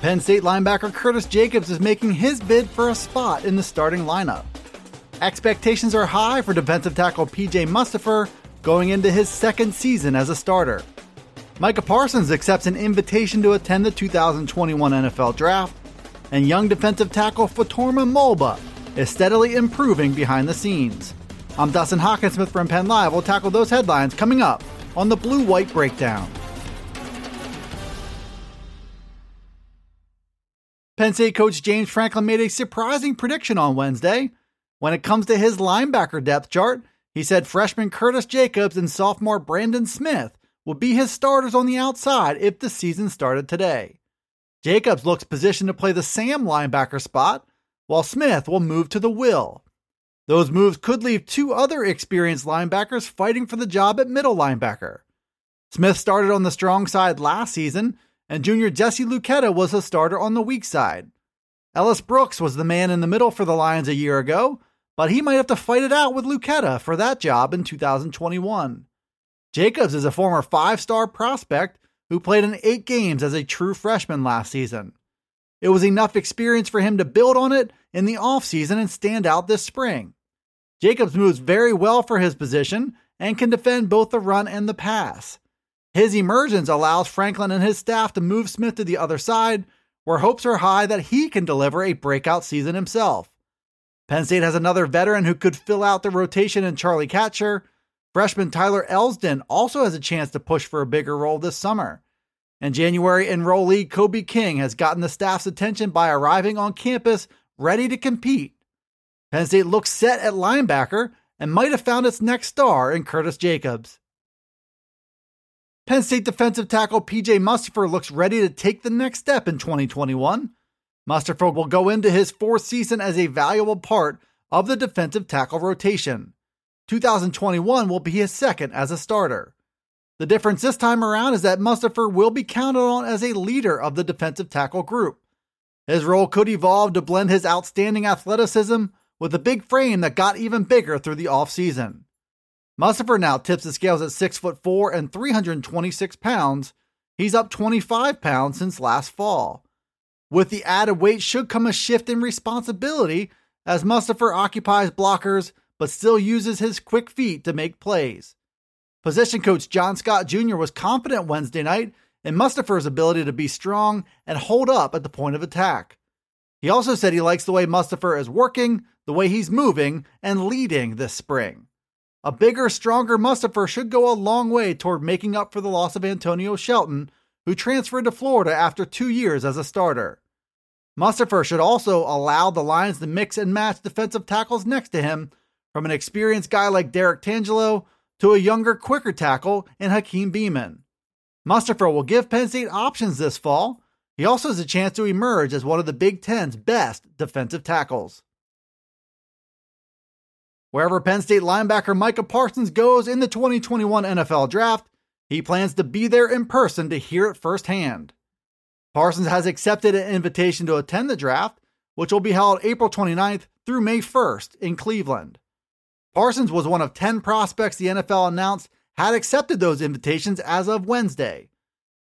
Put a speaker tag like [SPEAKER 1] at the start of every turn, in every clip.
[SPEAKER 1] Penn State linebacker Curtis Jacobs is making his bid for a spot in the starting lineup. Expectations are high for defensive tackle PJ Mustipher going into his second season as a starter. Micah Parsons accepts an invitation to attend the 2021 NFL Draft, and young defensive tackle Fatorma Mulba is steadily improving behind the scenes. I'm Dustin Hockensmith from Penn Live. We'll tackle those headlines coming up on the Blue White Breakdown. Penn State coach James Franklin made a surprising prediction on Wednesday. When it comes to his linebacker depth chart, he said freshman Curtis Jacobs and sophomore Brandon Smith would be his starters on the outside if the season started today. Jacobs looks positioned to play the Sam linebacker spot, while Smith will move to the Will. Those moves could leave two other experienced linebackers fighting for the job at middle linebacker. Smith started on the strong side last season and junior Jesse Luketa was a starter on the weak side. Ellis Brooks was the man in the middle for the Lions a year ago, but he might have to fight it out with Luketa for that job in 2021. Jacobs is a former five star prospect who played in eight games as a true freshman last season. It was enough experience for him to build on it in the offseason and stand out this spring. Jacobs moves very well for his position and can defend both the run and the pass. His emergence allows Franklin and his staff to move Smith to the other side, where hopes are high that he can deliver a breakout season himself. Penn State has another veteran who could fill out the rotation in Charlie Katshir. Freshman Tyler Elsdon also has a chance to push for a bigger role this summer. And January enrollee Kobe King has gotten the staff's attention by arriving on campus ready to compete. Penn State looks set at linebacker and might have found its next star in Curtis Jacobs. Penn State defensive tackle PJ Mustipher looks ready to take the next step in 2021. Mustipher will go into his fourth season as a valuable part of the defensive tackle rotation. 2021 will be his second as a starter. The difference this time around is that Mustipher will be counted on as a leader of the defensive tackle group. His role could evolve to blend his outstanding athleticism with a big frame that got even bigger through the offseason. Mustipher now tips the scales at 6 foot 4 and 326 pounds. He's up 25 pounds since last fall. With the added weight should come a shift in responsibility as Mustipher occupies blockers but still uses his quick feet to make plays. Position coach John Scott Jr. was confident Wednesday night in Mustipher's ability to be strong and hold up at the point of attack. He also said he likes the way Mustipher is working, the way he's moving, and leading this spring. A bigger, stronger Mustipher should go a long way toward making up for the loss of Antonio Shelton, who transferred to Florida after two years as a starter. Mustipher should also allow the Lions to mix and match defensive tackles next to him, from an experienced guy like Derrick Tangelo to a younger, quicker tackle in Hakeem Beamon. Mustipher will give Penn State options this fall. He also has a chance to emerge as one of the Big Ten's best defensive tackles. Wherever Penn State linebacker Micah Parsons goes in the 2021 NFL Draft, he plans to be there in person to hear it firsthand. Parsons has accepted an invitation to attend the draft, which will be held April 29th through May 1st in Cleveland. Parsons was one of 10 prospects the NFL announced had accepted those invitations as of Wednesday.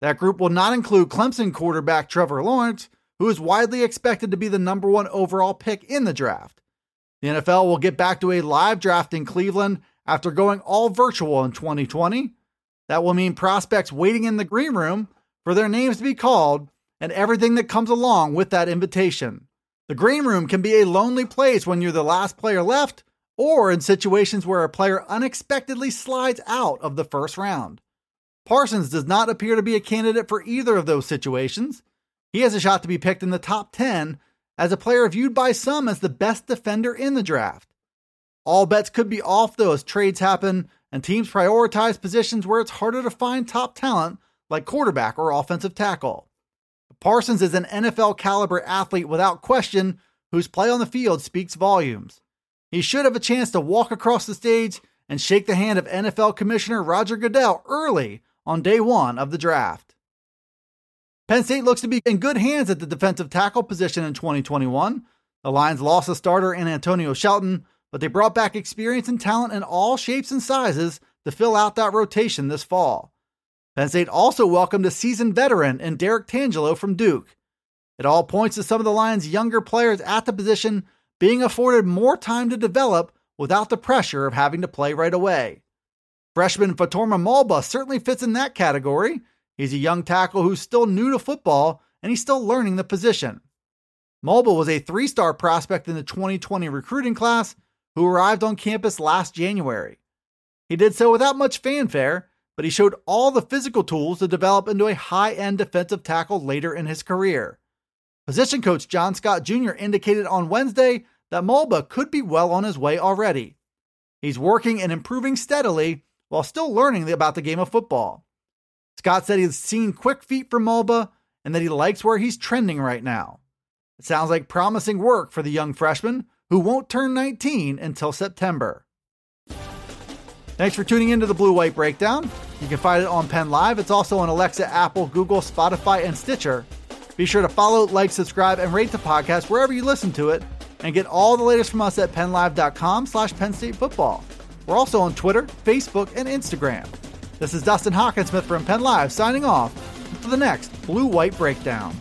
[SPEAKER 1] That group will not include Clemson quarterback Trevor Lawrence, who is widely expected to be the number one overall pick in the draft. The NFL will get back to a live draft in Cleveland after going all virtual in 2020. That will mean prospects waiting in the green room for their names to be called and everything that comes along with that invitation. The green room can be a lonely place when you're the last player left or in situations where a player unexpectedly slides out of the first round. Parsons does not appear to be a candidate for either of those situations. He has a shot to be picked in the top 10 as a player viewed by some as the best defender in the draft. All bets could be off though as trades happen and teams prioritize positions where it's harder to find top talent like quarterback or offensive tackle. Parsons is an NFL caliber athlete without question whose play on the field speaks volumes. He should have a chance to walk across the stage and shake the hand of NFL Commissioner Roger Goodell early on day one of the draft. Penn State looks to be in good hands at the defensive tackle position in 2021. The Lions lost a starter in Antonio Shelton, but they brought back experience and talent in all shapes and sizes to fill out that rotation this fall. Penn State also welcomed a seasoned veteran in Derrick Tangelo from Duke. It all points to some of the Lions' younger players at the position being afforded more time to develop without the pressure of having to play right away. Freshman Fatorma Mulba certainly fits in that category. He's a young tackle who's still new to football and he's still learning the position. Mulba was a three star prospect in the 2020 recruiting class who arrived on campus last January. He did so without much fanfare, but he showed all the physical tools to develop into a high end defensive tackle later in his career. Position coach John Scott Jr. indicated on Wednesday that Mulba could be well on his way already. He's working and improving steadily while still learning about the game of football. Scott said he's seen quick feet from Mulba and that he likes where he's trending right now. It sounds like promising work for the young freshman who won't turn 19 until September. Thanks for tuning into the Blue White Breakdown. You can find it on Penn Live. It's also on Alexa, Apple, Google, Spotify, and Stitcher. Be sure to follow, like, subscribe, and rate the podcast wherever you listen to it and get all the latest from us at pennlive.com slash Penn State Football. We're also on Twitter, Facebook, and Instagram. This is Dustin Hockensmith from Penn Live signing off for the next Blue White Breakdown.